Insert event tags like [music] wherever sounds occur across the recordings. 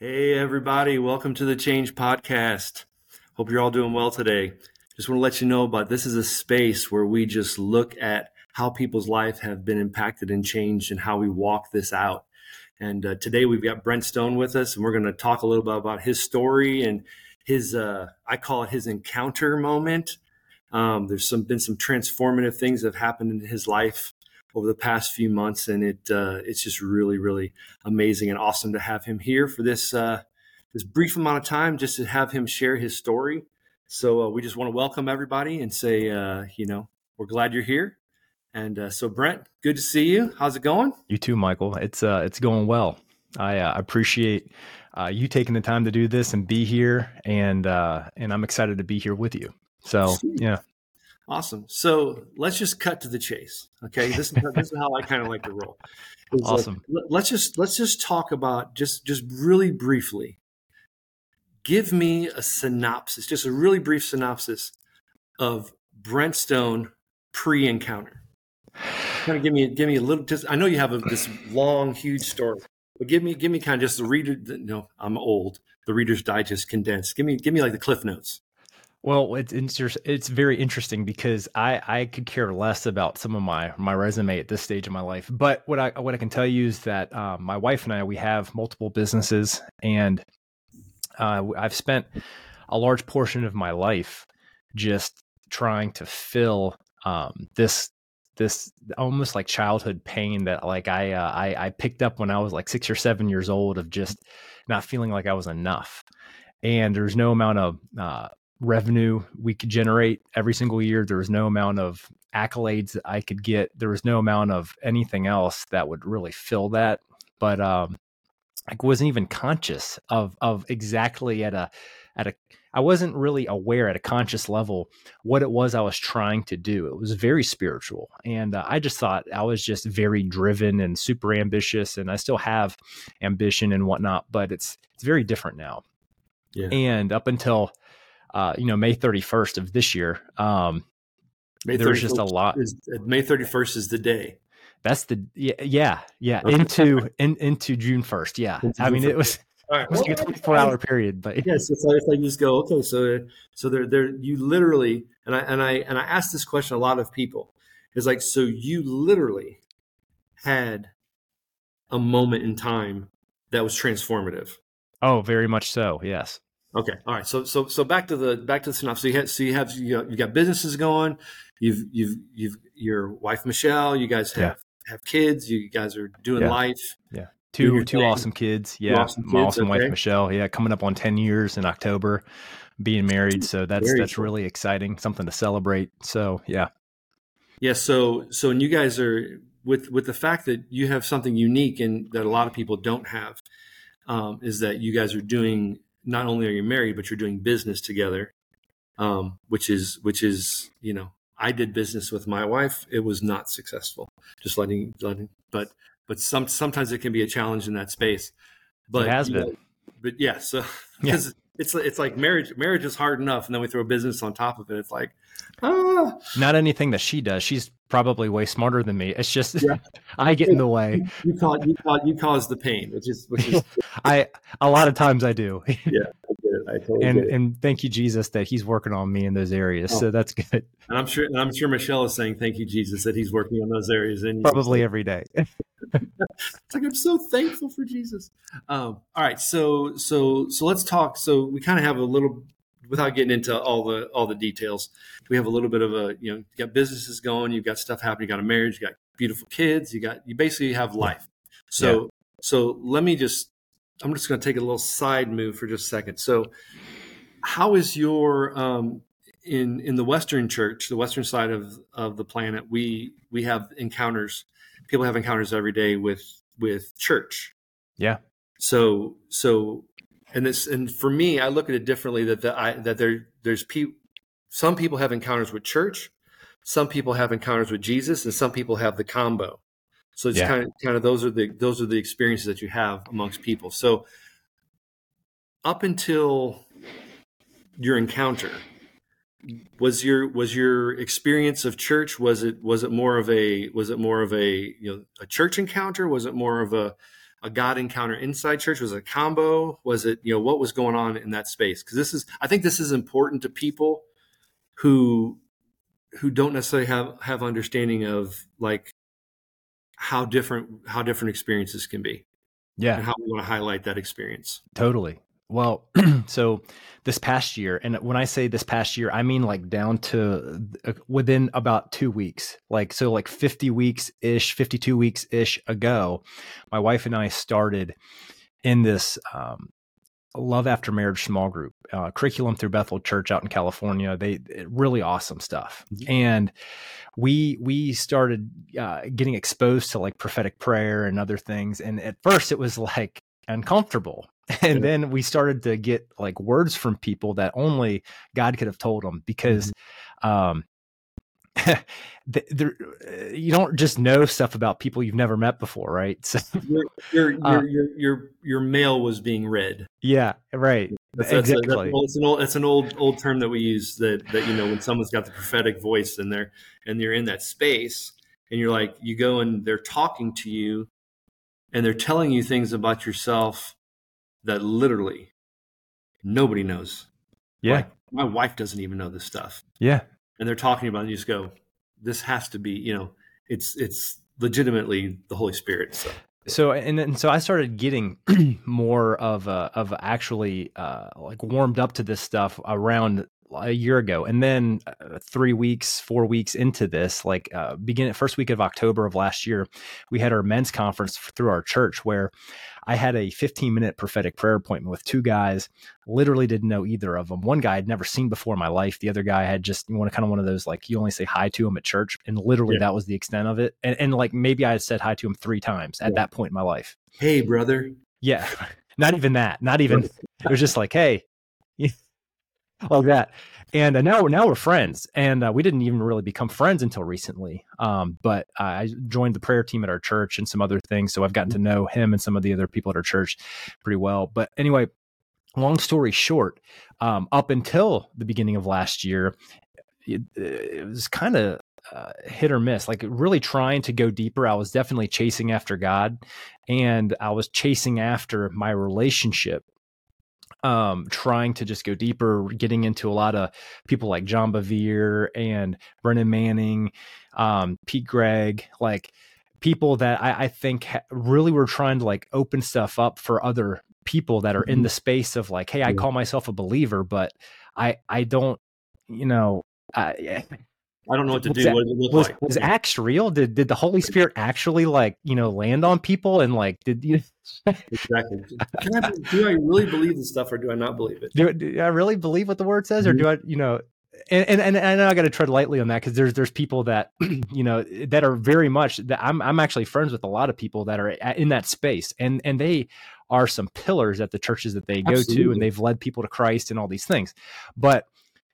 Hey, everybody. Welcome to the Change Podcast. Hope you're all doing well today. Just want to let you know about this is a space where we just look at how people's life have been impacted and changed and how we walk this out. And uh, today we've got Brent Stone with us, and we're going to talk a little bit about his story and his, uh, I call it his encounter moment. Um, there's some been some transformative things that have happened in his life over the past few months, and it uh, it's just really really amazing and awesome to have him here for this uh, this brief amount of time, just to have him share his story. So uh, we just want to welcome everybody and say, uh, you know, we're glad you're here. And uh, so, Brent, good to see you. How's it going? You too, Michael. It's uh, it's going well. I appreciate you taking the time to do this and be here, and and I'm excited to be here with you. So yeah, Awesome. So let's just cut to the chase. Okay, this is [laughs] this is how I kind of like to roll. awesome. Like, let's just let's just talk about just just really briefly. Give me a synopsis, just a really brief synopsis of Brent Stone pre-encounter. Kind of give me give me a little. Just I know you have a, this long, huge story, but give me give me kind of just the reader. You no, know, I'm old. The Reader's Digest condensed. Give me give me like the Cliff Notes. Well, it's it's very interesting because I, I could care less about some of my my resume at this stage of my life. But what I what I can tell you is that um, my wife and I we have multiple businesses, and uh, I've spent a large portion of my life just trying to fill um, this this almost like childhood pain that like I, uh, I I picked up when I was like six or seven years old of just not feeling like I was enough and there's no amount of uh, revenue we could generate every single year. There was no amount of accolades that I could get. There was no amount of anything else that would really fill that. But um, I wasn't even conscious of of exactly at a at a I wasn't really aware at a conscious level what it was I was trying to do. It was very spiritual, and uh, I just thought I was just very driven and super ambitious, and I still have ambition and whatnot, but it's it's very different now. Yeah. And up until uh, you know, May 31st of this year. Um, May there was just a lot. Is, May 31st is the day. That's the yeah yeah yeah okay. into in, into June 1st. Yeah, into I mean 1st. it was. Right. It was like a 24 hour period, but yes, it's like, it's like you just go, okay, so so there there you literally and I and I and I asked this question a lot of people. It's like so you literally had a moment in time that was transformative. Oh, very much so. Yes. Okay. All right. So so so back to the back to the synopsis. So you have so you have you, got, you got businesses going. You've you've you've your wife Michelle. You guys have yeah. have kids. You guys are doing yeah. life. Yeah. Two two awesome kids. Yeah. Two awesome, kids. My awesome okay. wife Michelle. Yeah. Coming up on ten years in October, being married. So that's Very that's cool. really exciting. Something to celebrate. So yeah. Yeah. So so and you guys are with with the fact that you have something unique and that a lot of people don't have. Um, is that you guys are doing not only are you married, but you're doing business together, um, which is which is you know I did business with my wife. It was not successful. Just letting letting, but but some sometimes it can be a challenge in that space. But it has been. Know, but yeah, so because [laughs] yeah. it's it's like marriage. Marriage is hard enough, and then we throw business on top of it. It's like ah. Not anything that she does. She's probably way smarter than me. It's just yeah. [laughs] I get in the way. You cause you cause you cause the pain, which is which is [laughs] I a lot of times I do. [laughs] yeah, I get it. I totally and get it. and thank you Jesus that He's working on me in those areas. Oh. So that's good. And I'm sure and I'm sure Michelle is saying thank you Jesus that He's working on those areas and probably every day. it's like I'm so thankful for Jesus. Um, all right, so so so let's talk. So we kind of have a little without getting into all the all the details, we have a little bit of a you know you got businesses going, you've got stuff happening, you got a marriage, you got beautiful kids, you got you basically have life. So yeah. so let me just I'm just going to take a little side move for just a second. So how is your um, in in the Western Church, the Western side of of the planet? We we have encounters. People have encounters every day with with church. Yeah. So so and this and for me i look at it differently that the, I, that there there's people some people have encounters with church some people have encounters with jesus and some people have the combo. So it's yeah. kind of kind of those are the those are the experiences that you have amongst people. So up until your encounter was your was your experience of church was it was it more of a was it more of a you know a church encounter? Was it more of a a God encounter inside church? Was it a combo? Was it, you know, what was going on in that space? Because this is, I think this is important to people who who don't necessarily have have understanding of like how different how different experiences can be. Yeah. And how we want to highlight that experience. Totally. Well, [clears throat] so this past year, and when I say this past year, I mean like down to uh, within about two weeks. Like, so like 50 weeks ish, 52 weeks ish ago, my wife and I started in this um, love after marriage small group uh, curriculum through Bethel Church out in California. They really awesome stuff, mm-hmm. and we we started uh, getting exposed to like prophetic prayer and other things. And at first, it was like uncomfortable [laughs] and then we started to get like words from people that only God could have told them because mm-hmm. um [laughs] there, uh, you don't just know stuff about people you've never met before, right? [laughs] So your your your, uh, your, your, your mail was being read. Yeah, right. That's, that's exactly. A, that's, it's an old it's an old old term that we use that that you know when someone's got the prophetic voice and they're and you're in that space and you're like you go and they're talking to you and they're telling you things about yourself that literally nobody knows. Yeah. Like, my wife doesn't even know this stuff. Yeah. And they're talking about it, and you just go, this has to be, you know, it's it's legitimately the Holy Spirit. So so and then so I started getting [clears throat] more of a, of actually uh, like warmed up to this stuff around a year ago and then uh, three weeks four weeks into this like uh, beginning first week of october of last year we had our men's conference through our church where i had a 15 minute prophetic prayer appointment with two guys literally didn't know either of them one guy i'd never seen before in my life the other guy had just one kind of one of those like you only say hi to him at church and literally yeah. that was the extent of it and, and like maybe i had said hi to him three times at yeah. that point in my life hey brother yeah [laughs] not even that not even [laughs] it was just like hey [laughs] all that. [laughs] And uh, now, now we're friends, and uh, we didn't even really become friends until recently. Um, but I joined the prayer team at our church and some other things, so I've gotten to know him and some of the other people at our church pretty well. But anyway, long story short, um, up until the beginning of last year, it, it was kind of uh, hit or miss, like really trying to go deeper. I was definitely chasing after God and I was chasing after my relationship um, trying to just go deeper, getting into a lot of people like John Bevere and Brennan Manning, um, Pete Greig, like people that I, I think ha- really were trying to like open stuff up for other people that are in mm-hmm. the space of like, hey, I call myself a believer, but I I don't, you know, I, I don't know what to do. That, what it was, like? was Acts real? Did did the Holy Spirit actually like you know land on people and like did you? exactly. I, do I really believe this stuff or do I not believe it? Do, do I really believe what the word says, or mm-hmm. do I you know? And, and and I know I got to tread lightly on that because there's there's people that [clears throat] you know that are very much that I'm I'm actually friends with a lot of people that are in that space and and they are some pillars at the churches that they go Absolutely. to and they've led people to Christ and all these things, but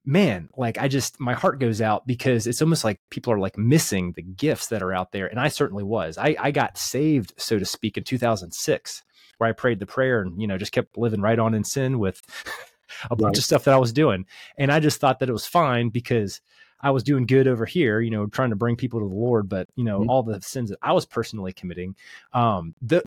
man, like I just my heart goes out because it's almost like people are like missing the gifts that are out there. And I certainly was. I, I got saved, so to speak, in 2006, where I prayed the prayer and you know just kept living right on in sin with [laughs] a bunch right. of stuff that I was doing. And I just thought that it was fine because I was doing good over here, you know, trying to bring people to the Lord, but you know, mm-hmm. all the sins that I was personally committing, um, the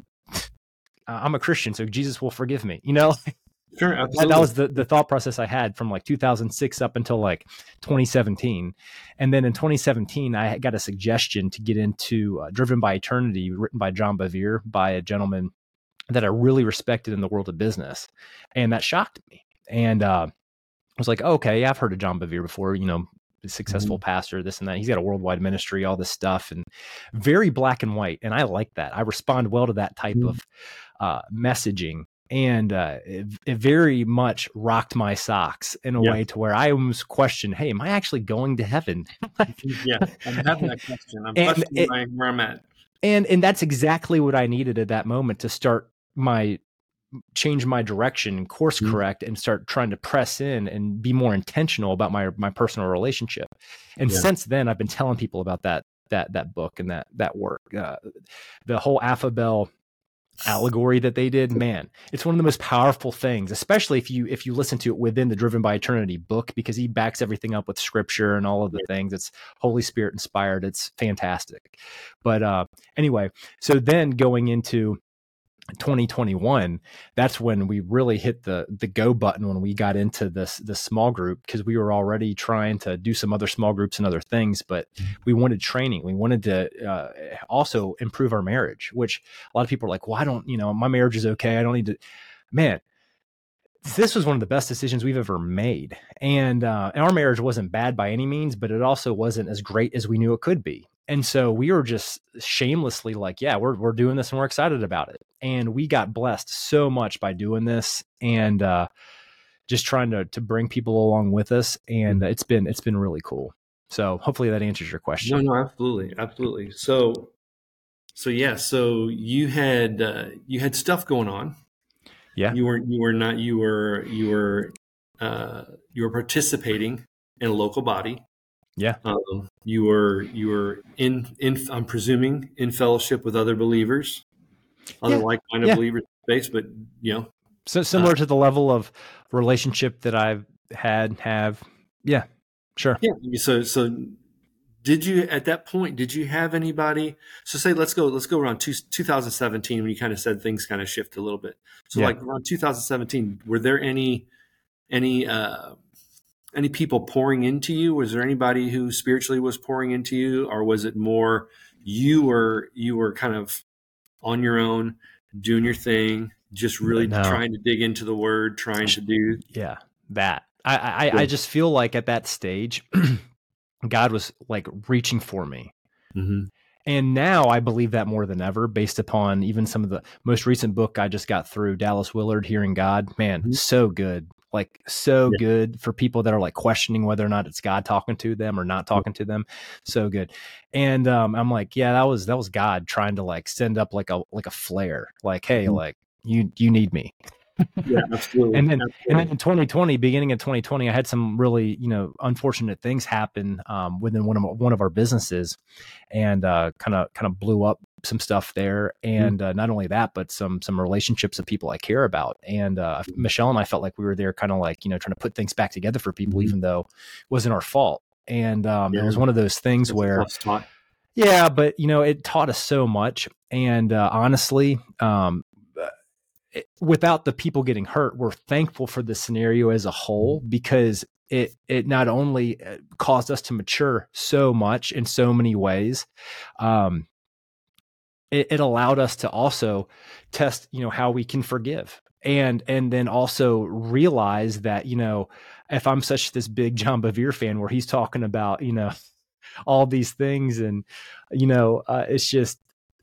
I'm a Christian, so Jesus will forgive me. You know, [laughs] Sure, absolutely. That was the, the thought process I had from like 2006 up until like 2017. And then in 2017, I got a suggestion to get into uh, Driven by Eternity, written by John Bevere, by a gentleman that I really respected in the world of business. And that shocked me. And uh, I was like, okay, I've heard of John Bevere before, you know, successful mm-hmm. pastor, this and that. He's got a worldwide ministry, all this stuff, and very black and white. And I like that. I respond well to that type mm-hmm. of uh, messaging and uh, it, it, very much rocked my socks in a yeah. way to where I almost questioned, "Hey, am I actually going to heaven?" [laughs] yeah, I'm having that question. I'm questioning it, where I'm at. And and that's exactly what I needed at that moment to start my change my direction and course mm-hmm. correct and start trying to press in and be more intentional about my my personal relationship. And yeah. since then, I've been telling people about that that that book and that that work. Uh, the whole Affabel allegory that they did man it's one of the most powerful things especially if you if you listen to it within the driven by eternity book because he backs everything up with scripture and all of the things. It's holy spirit inspired. It's fantastic. But uh anyway so then going into 2021 that's when we really hit the the go button when we got into this this small group because we were already trying to do some other small groups and other things but mm-hmm. we wanted training. We wanted to uh, also improve our marriage which a lot of people are like well i don't you know my marriage is okay. I don't need to man this was one of the best decisions we've ever made. And, uh, and our marriage wasn't bad by any means but it also wasn't as great as we knew it could be and so we were just shamelessly like, yeah, we're we're doing this and we're excited about it. And we got blessed so much by doing this and uh, just trying to to bring people along with us. And mm-hmm. it's been it's been really cool. So hopefully that answers your question. No, no, absolutely, absolutely. So, so yeah, so you had uh, you had stuff going on. Yeah, you were you were not you were you were uh, you were participating in a local body. Yeah. Um, you were you were in in I'm presuming in fellowship with other believers, other yeah. like-minded yeah. believers space, but you know. So similar uh, to the level of relationship that I've had have. Yeah. Sure. Yeah. So so did you at that point did you have anybody so say let's go let's go around two, 2017 when you kind of said things kind of shift a little bit so yeah. like around 2017 were there any any uh any people pouring into you? Was there anybody who spiritually was pouring into you, or was it more you were you were kind of on your own, doing your thing, just really no. trying to dig into the word, trying to do yeah that. I I, yeah. I just feel like at that stage, [clears throat] God was like reaching for me. Mm-hmm. And now I believe that more than ever, based upon even some of the most recent book I just got through, Dallas Willard, Hearing God. Man, mm-hmm. so good like so yeah. good for people that are like questioning whether or not it's God talking to them or not talking to them. So good. And um, I'm like, yeah, that was that was God trying to like send up like a like a flare, like, hey, mm-hmm. like you you need me yeah, absolutely. and then absolutely. and then in 2020, beginning of 2020, I had some really you know unfortunate things happen um, within one of one of our businesses, and kind of kind of blew up some stuff there. Mm-hmm. And uh, not only that, but some some relationships of people I care about. And uh, Michelle and I felt like we were there, kind of like you know trying to put things back together for people, mm-hmm. even though it wasn't our fault. And um, yeah. it was one of those things That's where. Yeah, but you know, it taught us so much. And uh, honestly, um, without the people getting hurt, we're thankful for the scenario as a whole mm-hmm. because it it not only uh, caused us to mature so much in so many ways, um, it, it allowed us to also test, you know, how we can forgive and and then also realize that you know if I'm such this big [laughs] John Bevere fan where he's talking about you know [laughs] all these things and you know uh, it's just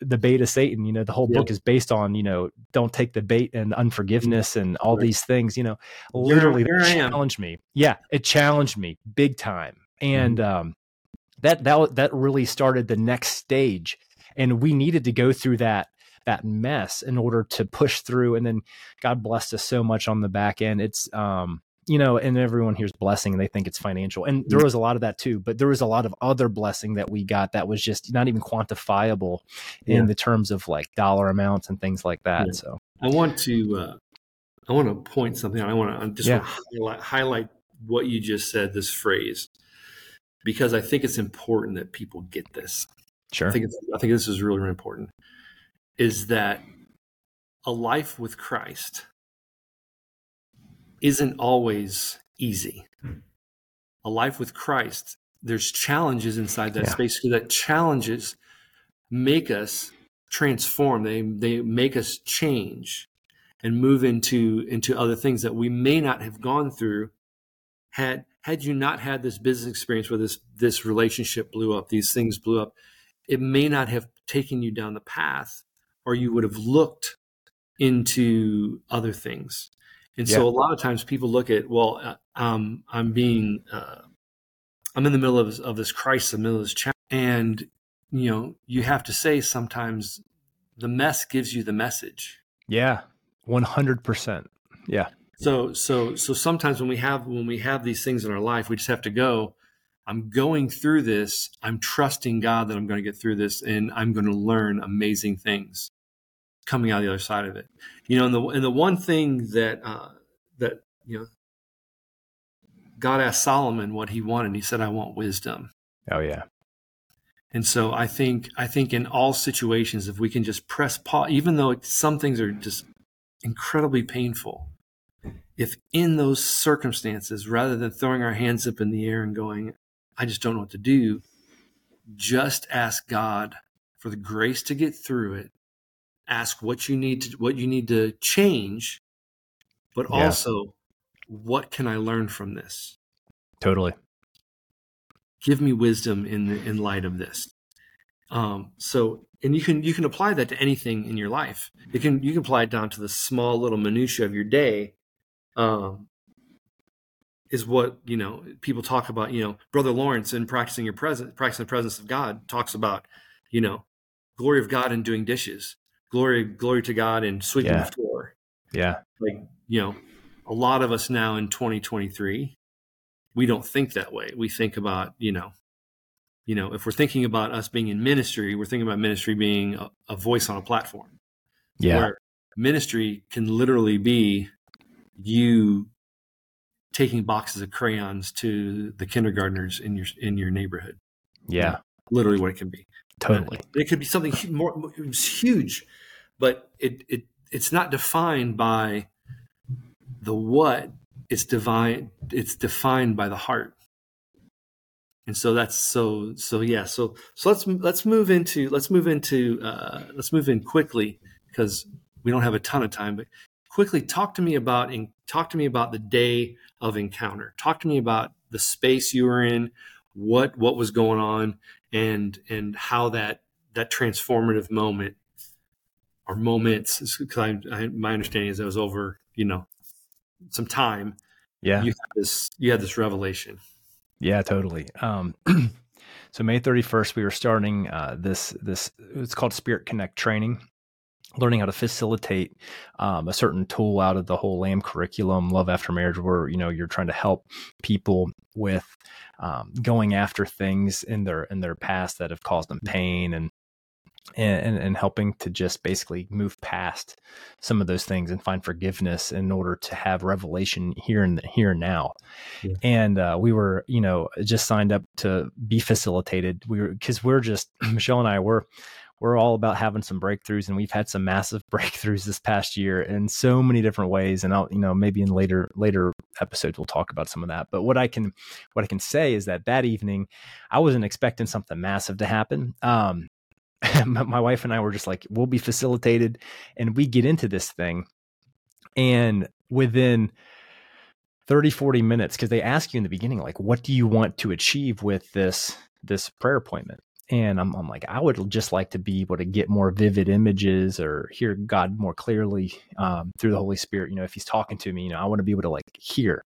the bait of Satan. You know, the whole book is based on, you know, don't take the bait and unforgiveness and all right. these things, you know, literally here, here challenged me. Yeah. It challenged me big time. And, mm-hmm. um, that, that, that really started the next stage. And we needed to go through that, that mess in order to push through. And then God blessed us so much on the back end. It's, um, you know, and everyone hears blessing and they think it's financial. And there was a lot of that too, but there was a lot of other blessing that we got that was just not even quantifiable yeah. in the terms of like dollar amounts and things like that. Yeah. So I want to, uh, I want to point something out. I want to just yeah. want to highlight, highlight what you just said, this phrase, because I think it's important that people get this. Sure. I think, it's, I think this is really, really important is that a life with Christ isn't always easy. Hmm. A life with Christ, there's challenges inside that yeah. space because that challenges make us transform. They they make us change and move into into other things that we may not have gone through had had you not had this business experience where this this relationship blew up, these things blew up, it may not have taken you down the path or you would have looked into other things. And yeah. so a lot of times people look at, well, uh, um, I'm being, uh, I'm in the middle of, of this crisis, in the middle of this challenge. And, you know, you have to say sometimes the mess gives you the message. Yeah. 100%. Yeah. So, so, so sometimes when we have, when we have these things in our life, we just have to go, I'm going through this. I'm trusting God that I'm going to get through this and I'm going to learn amazing things coming out the other side of it. You know, and the and the one thing that uh, that you know, God asked Solomon what he wanted. He said, "I want wisdom." Oh yeah. And so I think I think in all situations, if we can just press pause, even though some things are just incredibly painful, if in those circumstances, rather than throwing our hands up in the air and going, I just don't know what to do, just ask God for the grace to get through it. Ask what you need to what you need to change, but yeah. also what can I learn from this? Totally. Give me wisdom in the, in light of this. Um, so, and you can you can apply that to anything in your life. You can you can apply it down to the small little minutia of your day. Um, is what you know people talk about. You know, Brother Lawrence in practicing your presence, practicing the presence of God, talks about you know glory of God in doing dishes, glory glory to God and sweeping yeah. the floor. Yeah, like you know, a lot of us now in 2023 we don't think that way. We think about, you know, you know, if we're thinking about us being in ministry, we're thinking about ministry being a, a voice on a platform. Yeah. Where ministry can literally be you taking boxes of crayons to the kindergartners in your in your neighborhood. Yeah. Literally what it can be. Totally. It could be something more huge, but it it it's not defined by the what it's divine it's defined by the heart. And so that's so so yeah so so let's let's move into let's move into uh, let's move in quickly because we don't have a ton of time but quickly talk to me about and talk to me about the day of encounter. Talk to me about the space you were in what what was going on and and how that that transformative moment or moments because I, I, my understanding is it was over you know some time, yeah, you had this you had this revelation. Yeah, totally. Um, [clears throat] so May 31st, we were starting uh, this this it's called Spirit Connect training, learning how to facilitate um, a certain tool out of the whole LAM curriculum, Love After Marriage, where you know you're trying to help people with um, going after things in their in their past that have caused them pain and and, and, helping to just basically move past some of those things and find forgiveness in order to have revelation here and here and now. Yeah. And uh, we were, you know, just signed up to be facilitated. We were because we're just [clears throat] Michelle and I were we're all about having some breakthroughs and we've had some massive [laughs] breakthroughs this past year in so many different ways and I'll you know maybe in later later episodes we'll talk about some of that but what I can what I can say is that that evening I wasn't expecting something massive to happen um [laughs] my wife and I were just like, we'll be facilitated. And we get into this thing. And within 30, 40 minutes, because they ask you in the beginning, like, what do you want to achieve with this this prayer appointment? And I'm, I'm like, I would just like to be able to get more vivid images or hear God more clearly um, through the Holy Spirit. You know, if He's talking to me, you know, I want to be able to like hear.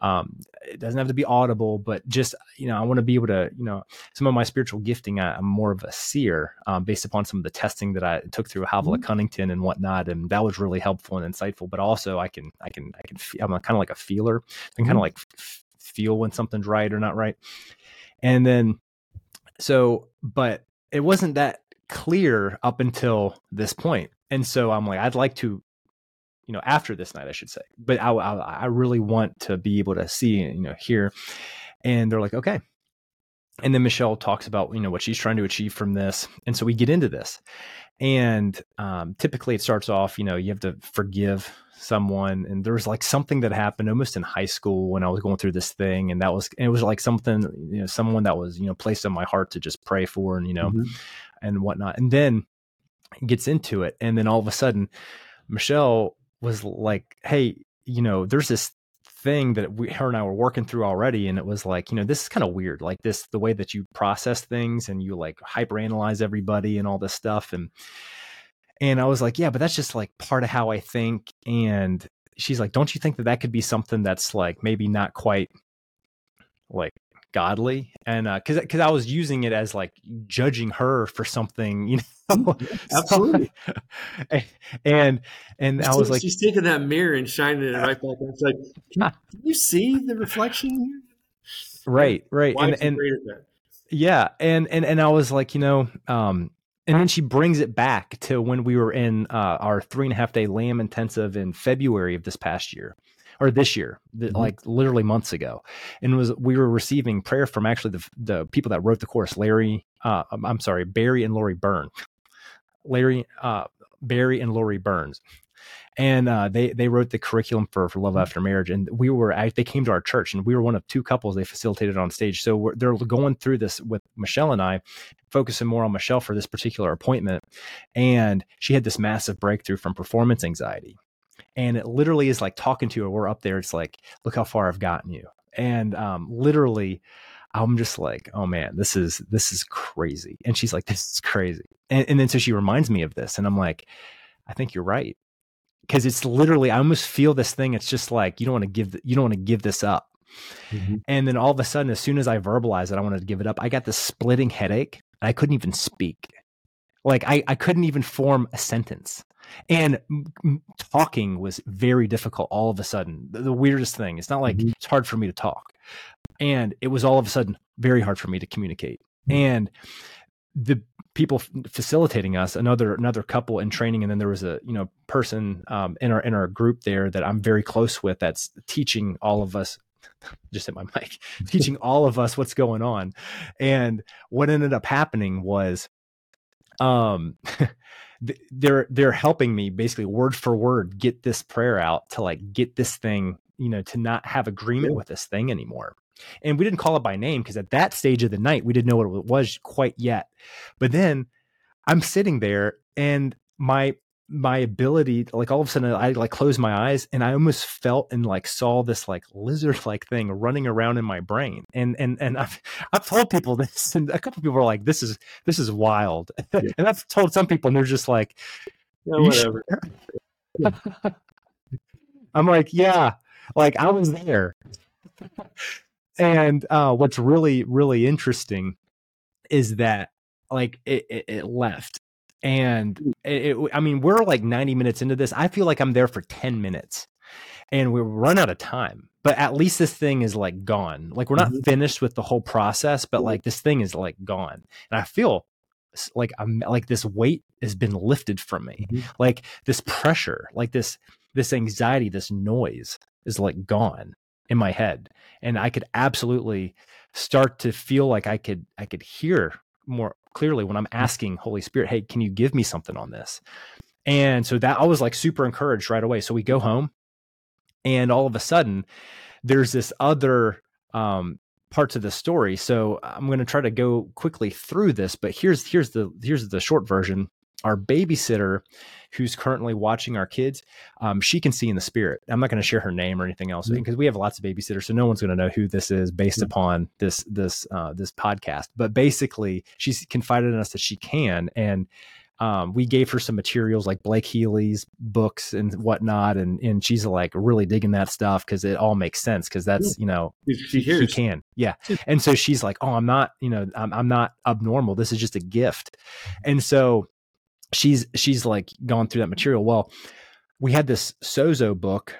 Um, it doesn't have to be audible, but just you know, I want to be able to, you know, some of my spiritual gifting. I, am more of a seer um, based upon some of the testing that I took through Havilah mm-hmm. Cunnington and whatnot, and that was really helpful and insightful. But also, I can, I can, I can. I'm kind of like a feeler. I can mm-hmm. kind of like f- feel when something's right or not right. And then so, but it wasn't that clear up until this point. And so I'm like, I'd like to, you know, after this night, I should say, but I, I, I really want to be able to see, you know, hear. And they're like, okay. And then Michelle talks about, you know, what she's trying to achieve from this. And so we get into this. And um, typically it starts off, you know, you have to forgive someone and there was like something that happened almost in high school when I was going through this thing and that was it was like something you know someone that was you know placed on my heart to just pray for and you know mm-hmm. and whatnot and then it gets into it and then all of a sudden Michelle was like hey you know there's this thing that we her and I were working through already and it was like you know this is kind of weird like this the way that you process things and you like hyper analyze everybody and all this stuff and and I was like, yeah, but that's just like part of how I think. And she's like, don't you think that that could be something that's like maybe not quite like godly? And uh, cause, cause I was using it as like judging her for something, you [laughs] know? Absolutely. [laughs] and, and she's I was like, she's taking that mirror and shining it [laughs] right back. It's like, can, can you see the reflection? Right. Right. Why and, and yeah. And, and, and I was like, you know, um, and then she brings it back to when we were in uh, our three and a half day LAM intensive in February of this past year or this year, mm-hmm. like literally months ago, and was we were receiving prayer from actually the the people that wrote the course, Larry, uh, I'm sorry, Barry and Lori Byrne, Larry, uh, Barry and Lori Burns, and uh, they they wrote the curriculum for, for love mm-hmm. after marriage and we were they came to our church and we were one of two couples they facilitated on stage so they're going through this with michelle and i focusing more on michelle for this particular appointment and she had this massive breakthrough from performance anxiety and it literally is like talking to her we're up there it's like look how far i've gotten you and um, literally i'm just like oh man this is this is crazy and she's like this is crazy and, and then so she reminds me of this and i'm like i think you're right because it's literally I almost feel this thing. It's just like you don't want to give you don't want to give this up. Mm-hmm. And then all of a sudden, as soon as I verbalized that I wanted to give it up, I got this splitting headache. I couldn't even speak. Like I, I couldn't even form a sentence. And talking was very difficult all of a sudden. The, the weirdest thing. It's not like mm-hmm. it's hard for me to talk. And it was all of a sudden very hard for me to communicate. Mm-hmm. And the people facilitating us another another couple in training and then there was a you know person um, in our in our group there that i'm very close with that's teaching all of us [laughs] just hit my mic [laughs] teaching all of us what's going on and what ended up happening was um [laughs] they're they're helping me basically word for word get this prayer out to like get this thing you know to not have agreement with this thing anymore and we didn't call it by name because at that stage of the night, we didn't know what it was quite yet. But then I'm sitting there and my my ability like all of a sudden i like closed my eyes and i almost felt and like saw this like lizard like thing running around in my brain. And and and i've i've told people this [laughs] and a couple people are like this is this is wild. [laughs] Yeah. and i've told some people and they're just like yeah, whatever. [laughs] Sure? i'm like yeah like i was there. And uh, what's really really interesting is that like it, it, it left and mm. it, it, i mean we're like 90 minutes into this i feel like i'm there for 10 minutes. And we run out of time. But at least this thing is like gone. Like we're not mm-hmm. finished with the whole process but like this thing is like gone. And i feel like i'm like this weight has been lifted from me. Mm-hmm. like this pressure like this this anxiety this noise is like gone in my head. And i could absolutely start to feel like i could i could hear more clearly when i'm asking holy spirit hey can you give me something on this? And so that i was like super encouraged right away. So we go home and all of a sudden there's this other um, parts of the story. So i'm going to try to go quickly through this but here's here's the here's the short version our babysitter who's currently watching our kids um, she can see in the spirit. I'm not going to share her name or anything else mm-hmm. because we have lots of babysitters so no one's going to know who this is based mm-hmm. upon this this uh, this podcast. But basically she's confided in us that she can and um, we gave her some materials like Blake Healy's books and whatnot, and and she's like really digging that stuff because it all makes sense because that's you know she hears she can. Yeah, and so she's like oh I'm not you know I'm I'm not abnormal. This is just a gift, and so she's she's like gone through that material. Well, we had this Sozo book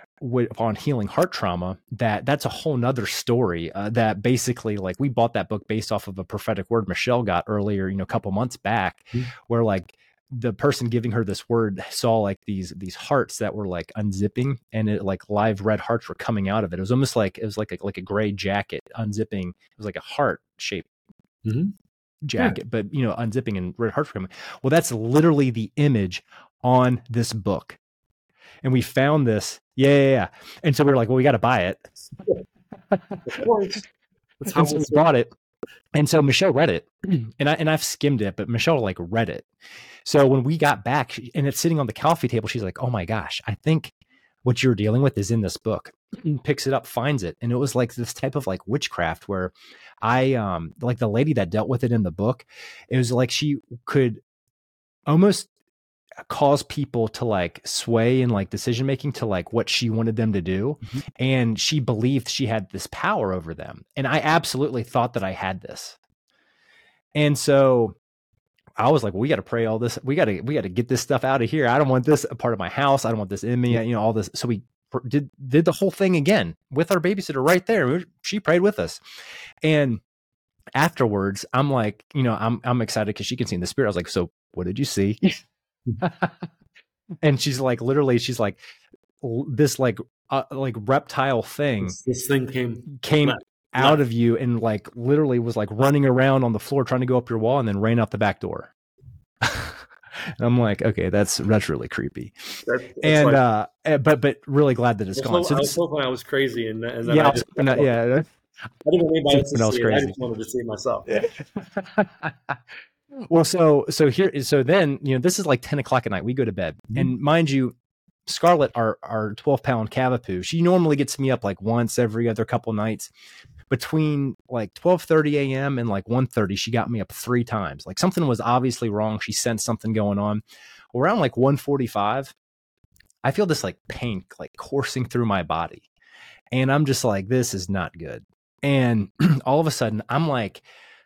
on healing heart trauma that that's a whole nother story uh, that basically like we bought that book based off of a prophetic word michelle got earlier you know a couple months back mm-hmm. where like the person giving her this word saw like these these hearts that were like unzipping and it like live red hearts were coming out of it it was almost like it was like a, like a gray jacket unzipping it was like a heart shape mm-hmm jacket, yeah. Hmm. but you know, unzipping and red heart for him. Well, that's literally the image on this book. And we found this. Yeah, yeah, yeah. And so we were like, well, we got to buy it. of course. That's how we bought it. And so Michelle read it, [clears throat] and I and I've skimmed it, but Michelle like read it. So when we got back, and it's sitting on the coffee table, she's like, "Oh my gosh, I think what you're dealing with is in this book." Picks it up, finds it, and it was like this type of like witchcraft where I um like the lady that dealt with it in the book, it was like she could almost cause people to like sway in like decision making to like what she wanted them to do mm-hmm. and she believed she had this power over them and i absolutely thought that i had this and so i was like well, we got to pray all this we got to we got to get this stuff out of here i don't want this a part of my house i don't want this in me you know all this so we did did the whole thing again with our babysitter right there. She prayed with us, and afterwards, I'm like, you know, I'm I'm excited because she can see in the spirit. I was like, so what did you see? [laughs] and she's like, literally, she's like, this like uh, like reptile thing. This thing came came left. out of you and like literally was like running around on the floor trying to go up your wall and then ran out the back door. [laughs] And I'm like, okay, that's that's really creepy. That's, that's and like, uh, eh, but but really glad that it's gone. So, so this, I was hoping I was crazy, and, and yeah, I, just, I not, yeah. [laughs] I didn't need anybody to see it. I just wanted to see it myself. Yeah. [laughs] well, so so here, so then you know, this is like 10 o'clock at night. We go to bed, mm-hmm. and mind you, Scarlett, our our 12 pound cavapoo, she normally gets me up like once every other couple nights between like 12:30 a.m. and like 1:30 she got me up three times. Like something was obviously wrong. She sensed something going on. Around like 1:45 I feel this like pain like coursing through my body. And I'm just like this is not good. And [clears throat] all of a sudden I'm like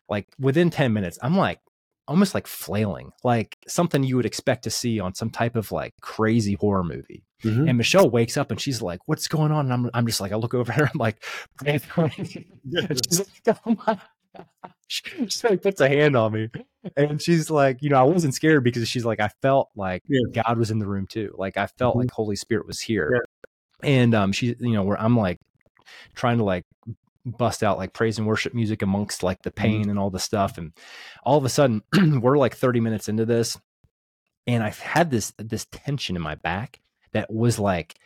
like within 10 minutes I'm like almost like flailing, like something you would expect to see on some type of like crazy horror movie. Mm-hmm. And Michelle wakes up and she's like, "What's going on?" And I'm, I'm just like, I look over at her, I'm like, [laughs] she's like, "Oh my." God. [laughs] She like puts a hand on me, and she's like, you know, I wasn't scared because she's like, I felt like yeah. God was in the room too. Like I felt mm-hmm. like Holy Spirit was here, yeah. and um, she, you know, where I'm like trying to like bust out like praise and worship music amongst like the mm-hmm. pain mm-hmm. and all the stuff and all of a sudden [clears throat] we're like 30 minutes into this and i've had this this tension in my back that was like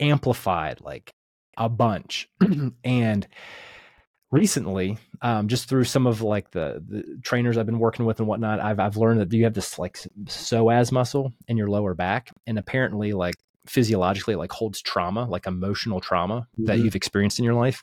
amplified like a bunch [clears throat] and recently um, just through some of like the, the trainers i've been working with and whatnot i've, I've learned that you have this like psoas muscle in your lower back and apparently like physiologically like holds trauma like emotional trauma mm-hmm. that you've experienced in your life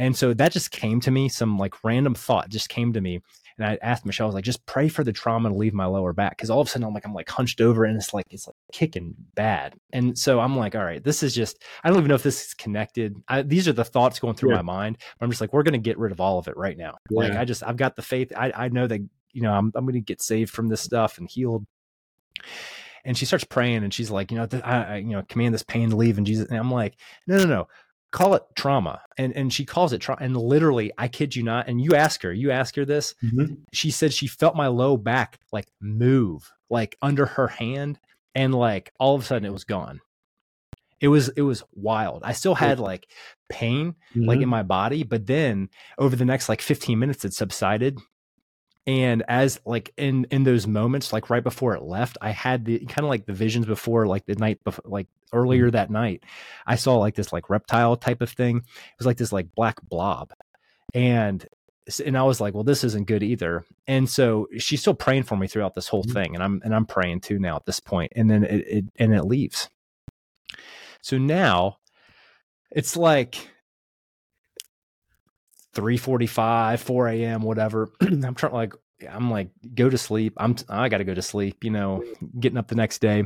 and so that just came to me, some like random thought just came to me. And I asked Michelle, I was like, just pray for the trauma to leave my lower back. Cause all of a sudden I'm like, I'm like hunched over and it's like, it's like kicking bad. And so I'm like, all right, this is just, I don't even know if this is connected. I, these are the thoughts going through yeah. my mind. But I'm just like, we're going to get rid of all of it right now. Yeah. Like, I just, I've got the faith. I, I know that, you know, I'm, I'm going to get saved from this stuff and healed and she starts praying and she's like you know I, I, you know command this pain to leave and jesus and i'm like no no no call it trauma and and she calls it trauma and literally i kid you not and you ask her you ask her this mm-hmm. she said she felt my low back like move like under her hand and like all of a sudden it was gone it was it was wild i still had like pain mm-hmm. like in my body but then over the next like 15 minutes it subsided and as like in in those moments like right before it left i had the kind of like the visions before like the night before like earlier mm-hmm. that night i saw like this like reptile type of thing it was like this like black blob and and i was like well this isn't good either and so she's still praying for me throughout this whole mm-hmm. thing and i'm and i'm praying too now at this point and then it, it and it leaves so now it's like 3:45, 4 a.m., whatever. [clears throat] I'm trying like I'm like go to sleep. I'm I got to go to sleep. You know, getting up the next day,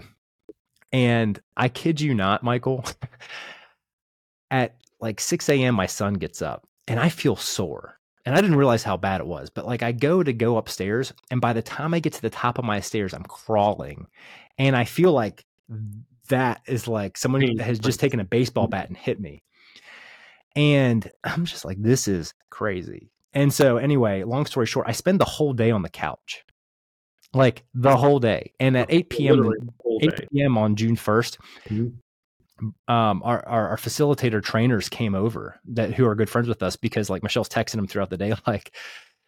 and I kid you not, Michael. [laughs] at like 6 a.m., my son gets up, and I feel sore. And I didn't realize how bad it was, but like I go to go upstairs, and by the time I get to the top of my stairs, I'm crawling, and I feel like that is like someone has just taken a baseball mm-hmm. bat and hit me. And I'm just like, this is crazy. And so, anyway, long story short, I spend the whole day on the couch, like the whole day. And at 8 p.m. 8 p.m. on June 1st, mm-hmm. um, our, our, our facilitator trainers came over that who are good friends with us because like Michelle's texting them throughout the day, [laughs] like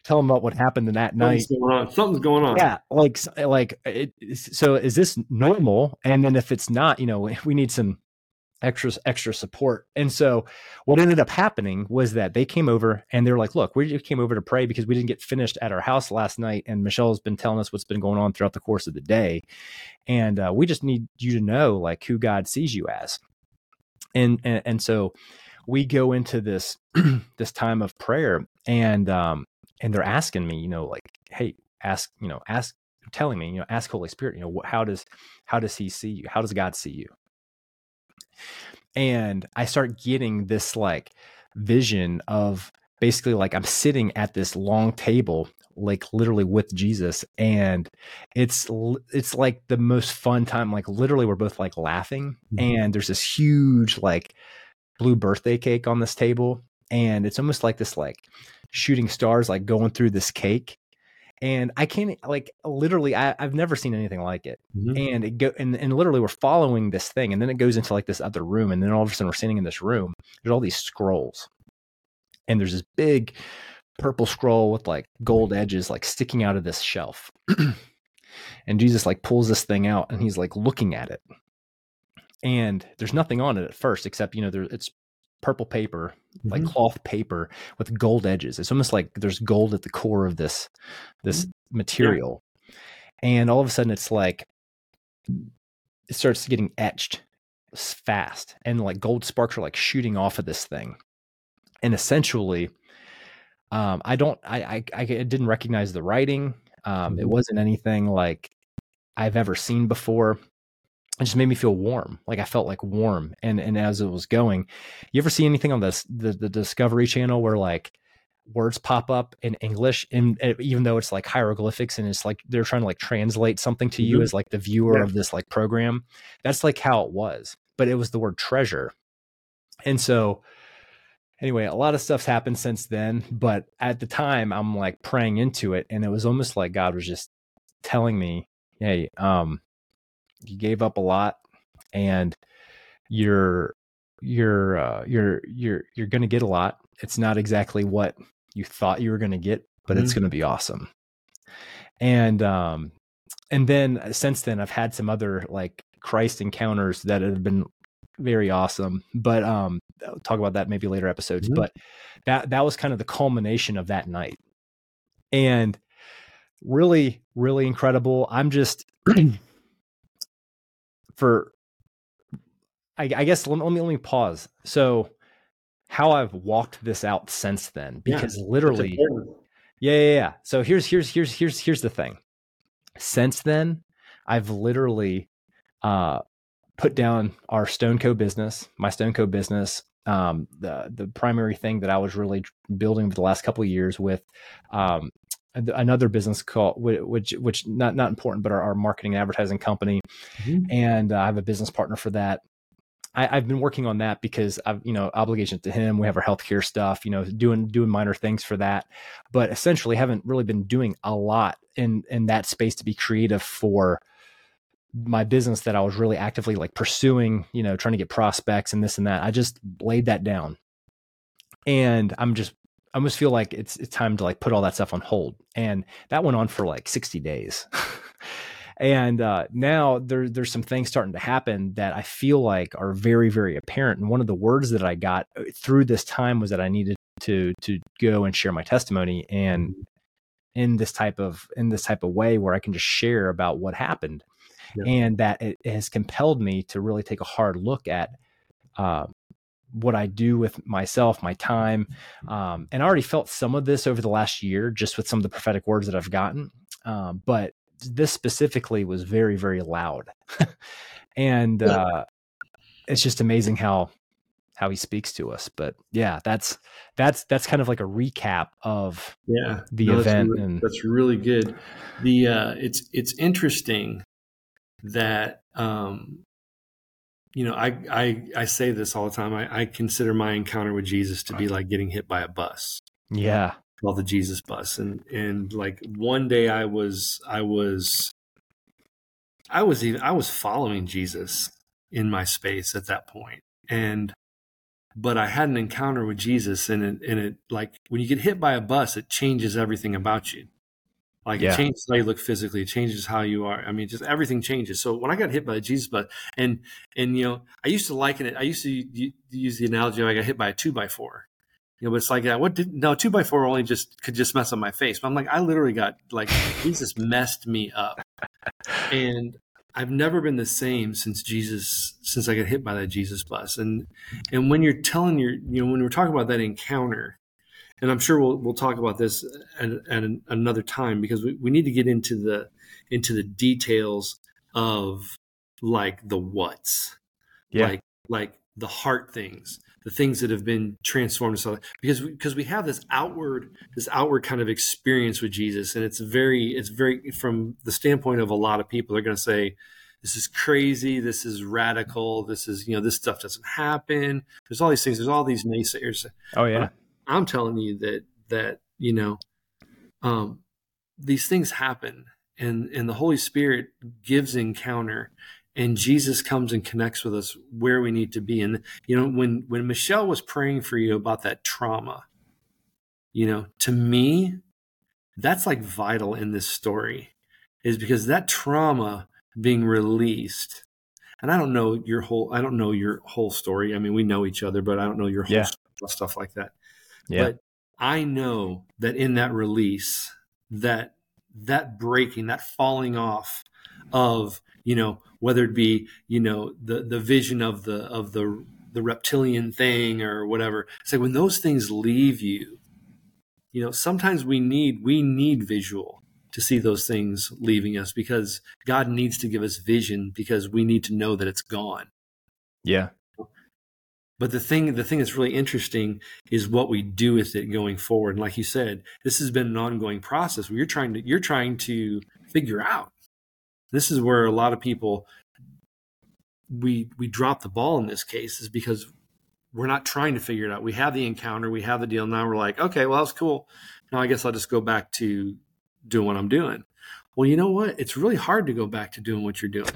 tell them about what happened in that Something's night. Going. Something's going on. Yeah, like like it, so. Is this normal? And then if it's not, you know, [laughs] we need some extra extra support. And so what ended up happening was that they came over and they're like, "Look, we just came over to pray because we didn't get finished at our house last night, and Michelle's been telling us what's been going on throughout the course of the day, and uh, we just need you to know like who God sees you as." And and, and so we go into this [clears throat] this time of prayer, and um and they're asking me, you know, like, "Hey, ask, you know, ask." telling me you know ask holy spirit you know how does how does he see you how does god see you and I start getting this like vision of basically like I'm sitting at this long table like literally with Jesus and it's it's like the most fun time like literally we're both like laughing mm-hmm. and there's this huge like blue birthday cake on this table and it's almost like this like shooting stars like going through this cake and I can't like literally I, have never seen anything like it. Mm-hmm. And it go and, and literally we're following this thing, and then it goes into like this other room, and then all of a sudden we're sitting in this room. There's all these scrolls, and there's this big purple scroll with like gold edges like sticking out of this shelf. [clears throat] and Jesus like pulls this thing out, and he's like looking at it, and there's nothing on it at first except you know there it's purple paper, mm-hmm. like cloth paper with gold edges. It's almost like there's gold at the core of this this mm-hmm. material. Yeah. And all of a sudden it's like it starts getting etched fast and like gold sparks are like shooting off of this thing. And essentially um I don't I I, I didn't recognize the writing. Um mm-hmm. it wasn't anything like I've ever seen before it just made me feel warm like i felt like warm and and as it was going you ever see anything on this the, the discovery channel where like words pop up in english and even though it's like hieroglyphics and it's like they're trying to like translate something to you mm-hmm. as like the viewer yeah. of this like program that's like how it was but it was the word treasure and so anyway a lot of stuff's happened since then but at the time i'm like praying into it and it was almost like god was just telling me hey um you gave up a lot and you're you're uh, you're you're you're going to get a lot it's not exactly what you thought you were going to get but mm-hmm. it's going to be awesome and um and then uh, since then i've had some other like christ encounters that have been very awesome but um I'll talk about that maybe later episodes mm-hmm. but that that was kind of the culmination of that night and really really incredible i'm just [clears throat] for I, I guess let, let, me let me pause. So how I've walked this out since then, because yeah, literally, yeah, yeah, yeah. So here's here's here's here's here's the thing. Since then, I've literally uh, put down our Stoneco business, my Stoneco business, um, the the primary thing that I was really building for the last couple of years with um, another business called which which not not important, but our, our marketing and advertising company, mm-hmm. and uh, I have a business partner for that. I, have been working on that because I've you know obligation to him. We have our healthcare stuff, you know, doing doing minor things for that, but essentially haven't really been doing a lot in in that space to be creative for my business that I was really actively like pursuing, you know, trying to get prospects and this and that. I just laid that down. And I'm just I almost feel like it's it's time to like put all that stuff on hold. And that went on for like 60 days. [laughs] and uh, now there, there's some things starting to happen that I feel like are very, very apparent. And one of the words that I got uh, through this time was that I needed to to go and share my testimony and in this type of in this type of way where I can just share about what happened. Yeah. And that it, it, has compelled me to really take a hard look at uh, what I do with myself, my time. Um, and I already felt some of this over the last year, just with some of the prophetic words that I've gotten. Um, but this specifically was very, very loud. [laughs] and uh, it's just amazing how how he speaks to us. But yeah, that's that's that's kind of like a recap of yeah the no, event. That's really, and that's really good. The uh, it's it's interesting that um, you know, I, I, I say this all the time. I, I consider my encounter with Jesus to be like getting hit by a bus. Yeah. Called the Jesus bus. And, and like one day I was, I was, I was even, I was following Jesus in my space at that point. And, but I had an encounter with Jesus and it, and it like when you get hit by a bus, it changes everything about you. Like yeah. it changes how you look physically, it changes how you are. I mean, just everything changes. So when I got hit by a Jesus bus, and and you know, I used to liken it. I used to use the analogy of I got hit by a two by four. You know, but it's like that. What did no two by four only just could just mess up my face. But I'm like, I literally got like Jesus messed me up, and I've never been the same since Jesus since I got hit by that Jesus bus. And and when you're telling your you know when we're talking about that encounter, and I'm sure we'll we'll talk about this at, at an, another time because we, we need to get into the into the details of like the what's. Yeah. like like the heart things the things that have been transformed because we, because we have this outward this outward kind of experience with Jesus. And it's very it's very from the standpoint of a lot of people they're going to say this is crazy. This is radical. This is you know this stuff doesn't happen. There's all these things. There's all these naysayers. Oh yeah I'm telling you that that you know um, these things happen and and the holy spirit gives encounter and jesus comes and connects with us where we need to be. And you know when when michelle was praying for you about that trauma you know to me that's like vital in this story is because that trauma being released and i don't know your whole i don't know your whole story. I mean we know each other but i don't know your whole Yeah. stuff like that Yeah. but i know that in that release that that breaking that falling off of you know whether it be you know the the vision of the of the the reptilian thing or whatever it's like when those things leave you you know sometimes we need we need visual to see those things leaving us because god needs to give us vision because we need to know that it's gone yeah. But the thing the thing that's really interesting is what we do with it going forward. And like you said this has been an ongoing process. Where you're trying to you're trying to figure out. This is where a lot of people we we drop the ball in this case is because we're not trying to figure it out. We have the encounter we have the deal. Now we're like okay well that's cool. Now i guess i'll just go back to doing what i'm doing. Well you know what? It's really hard to go back to doing what you're doing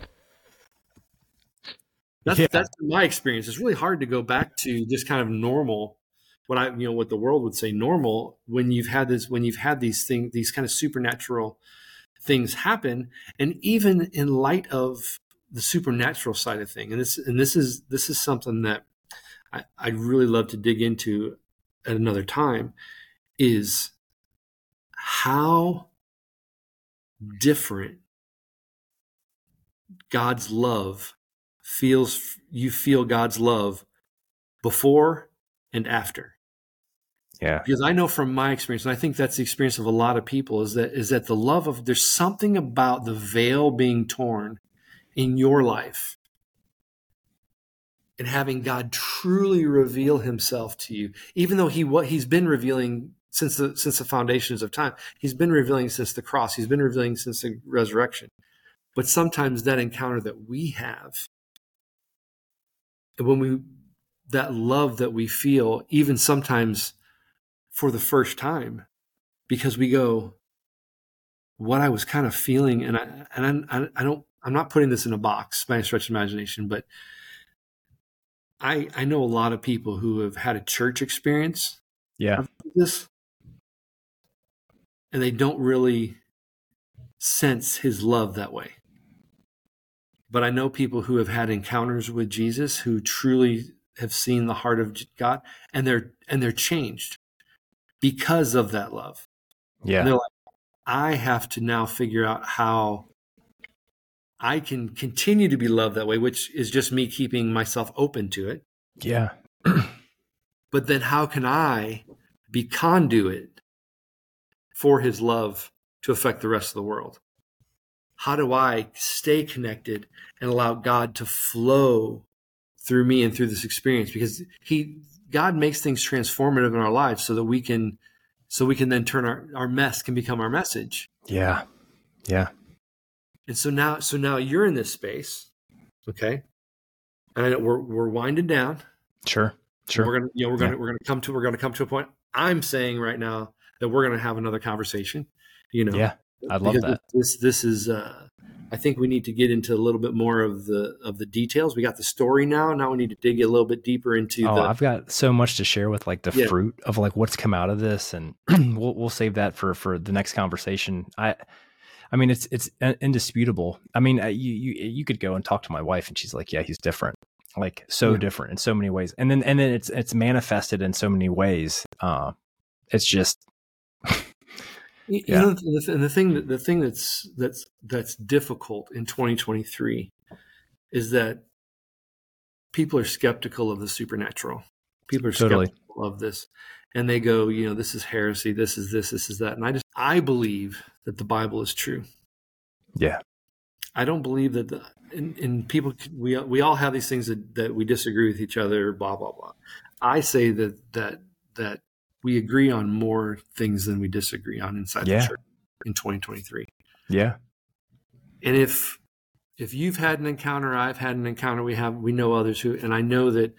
that's Yeah. that's my experience. It's really hard to go back to just kind of normal, what I you know what the world would say normal when you've had this when you've had these things these kind of supernatural things happen, and even in light of the supernatural side of thing, and this and this is this is something that I, I'd really love to dig into at another time, is how different God's love feels you feel God's love before and after. Yeah. Because I know from my experience, and I think that's the experience of a lot of people, is that is that the love of there's something about the veil being torn in your life and having God truly reveal himself to you, even though he what he's been revealing since the since the foundations of time. He's been revealing since the cross. He's been revealing since the resurrection. But sometimes that encounter that we have when we that love that we feel even sometimes for the first time because we go what i was kind of feeling and i and I, I don't i'm not putting this in a box by a stretch of imagination but i i know a lot of people who have had a church experience Yeah. this and they don't really sense his love that way but i know people who have had encounters with jesus who truly have seen the heart of god and they're and they're changed because of that love and Yeah. they're like i have to now figure out how i can continue to be loved that way which is just me keeping myself open to it Yeah. [clears throat] but then how can I be conduit for his love to affect the rest of the world? How do I stay connected and allow God to flow through me and through this experience? Because he God makes things transformative in our lives so that we can so we can then turn our, our mess can become our message. Yeah. Yeah. And so now so now you're in this space, okay? And I know we're we're winding down. Sure. Sure. We're gonna, you know, we're gonna, Yeah. we're gonna come to, we're gonna come to a point. I'm saying right now that we're gonna have another conversation. You know, Yeah. I'd love because that. This, this is. Uh, I think we need to get into a little bit more of the of the details. We got the story now. Now we need to dig a little bit deeper into Oh, the. I've got so much to share with like the Yeah. fruit of like what's come out of this, and [clears throat] we'll we'll save that for for the next conversation. I, I mean, it's it's indisputable. I mean, uh, you you you could go and talk to my wife, and she's like, yeah, he's different, like so Yeah. different in so many ways, and then and then it's it's manifested in so many ways. Uh, it's just You Yeah. know, and the, and the thing that the thing that's that's that's difficult in 2023 is that people are skeptical of the supernatural. People are Totally. skeptical of this, and they go, you know, this is heresy. This is this. This is that. And I just I believe that the Bible is true. yeah, I don't believe that the and, and people we we all have these things that, that we disagree with each other. Blah blah blah. I say that that that we agree on more things than we disagree on inside Yeah. the church in 2023. yeah, And if if you've had an encounter, I've had an encounter, we have we know others who and I know that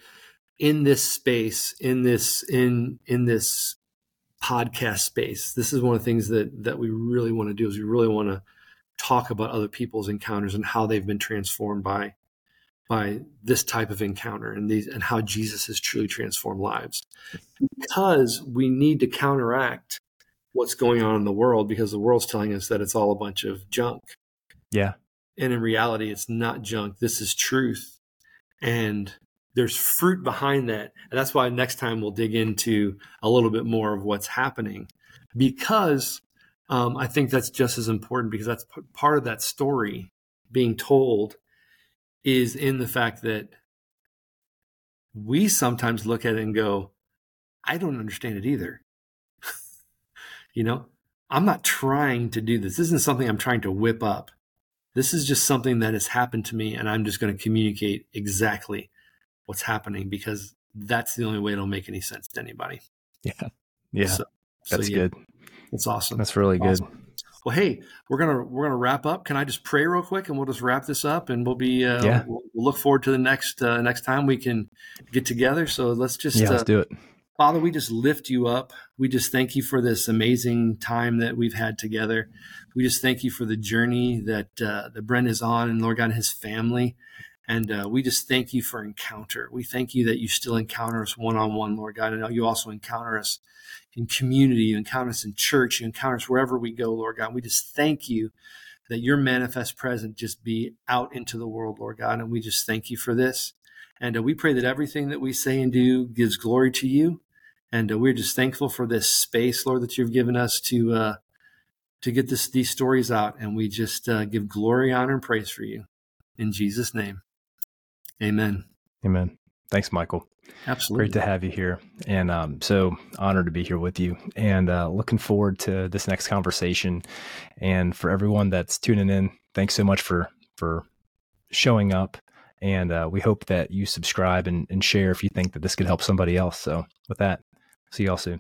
in this space, in this in in this podcast space. This is one of the things that that we really want to do is we really want to talk about other people's encounters and how they've been transformed by by this type of encounter and these and how Jesus has truly transformed lives. Because we need to counteract what's going on in the world because the world's telling us that it's all a bunch of junk. Yeah. And in reality it's not junk. This is truth. And there's fruit behind that. And that's why next time we'll dig into a little bit more of what's happening because um, I think that's just as important because that's p- part of that story being told is in the fact that we sometimes look at it and go, I don't understand it either. [laughs] you know, I'm not trying to do this. This isn't something I'm trying to whip up. This is just something that has happened to me, and I'm just going to communicate exactly what's happening because that's the only way it'll make any sense to anybody. Yeah. Yeah. So, that's so, yeah, good. That's awesome. That's really awesome. good. Well, hey, we're gonna we're gonna wrap up. Can I just pray real quick, and we'll just wrap this up, and we'll be uh, yeah. We'll, we'll look forward to the next uh, next time we can get together. So let's just yeah, let's uh, do it. Father, we just lift you up. We just thank you for this amazing time that we've had together. We just thank you for the journey that uh, that Brent is on, and Lord God, and his family. And uh, we just thank you for encounter. We thank you that you still encounter us one on one, Lord God, and you also encounter us in community, you encounter us in church, you encounter us wherever we go, Lord God. We just thank you that your manifest presence just be out into the world, Lord God. And we just thank you for this. And uh, we pray that everything that we say and do gives glory to you. And uh, we're just thankful for this space, Lord, that you've given us to uh, to get this, these stories out. And we just uh, give glory, honor, and praise for you. In Jesus' name, amen. Amen. Thanks, Michael. Absolutely. Great to have you here. And um, so honored to be here with you and uh, looking forward to this next conversation. And for everyone that's tuning in, thanks so much for, for showing up. And uh, we hope that you subscribe and, and share if you think that this could help somebody else. So with that, see y'all soon.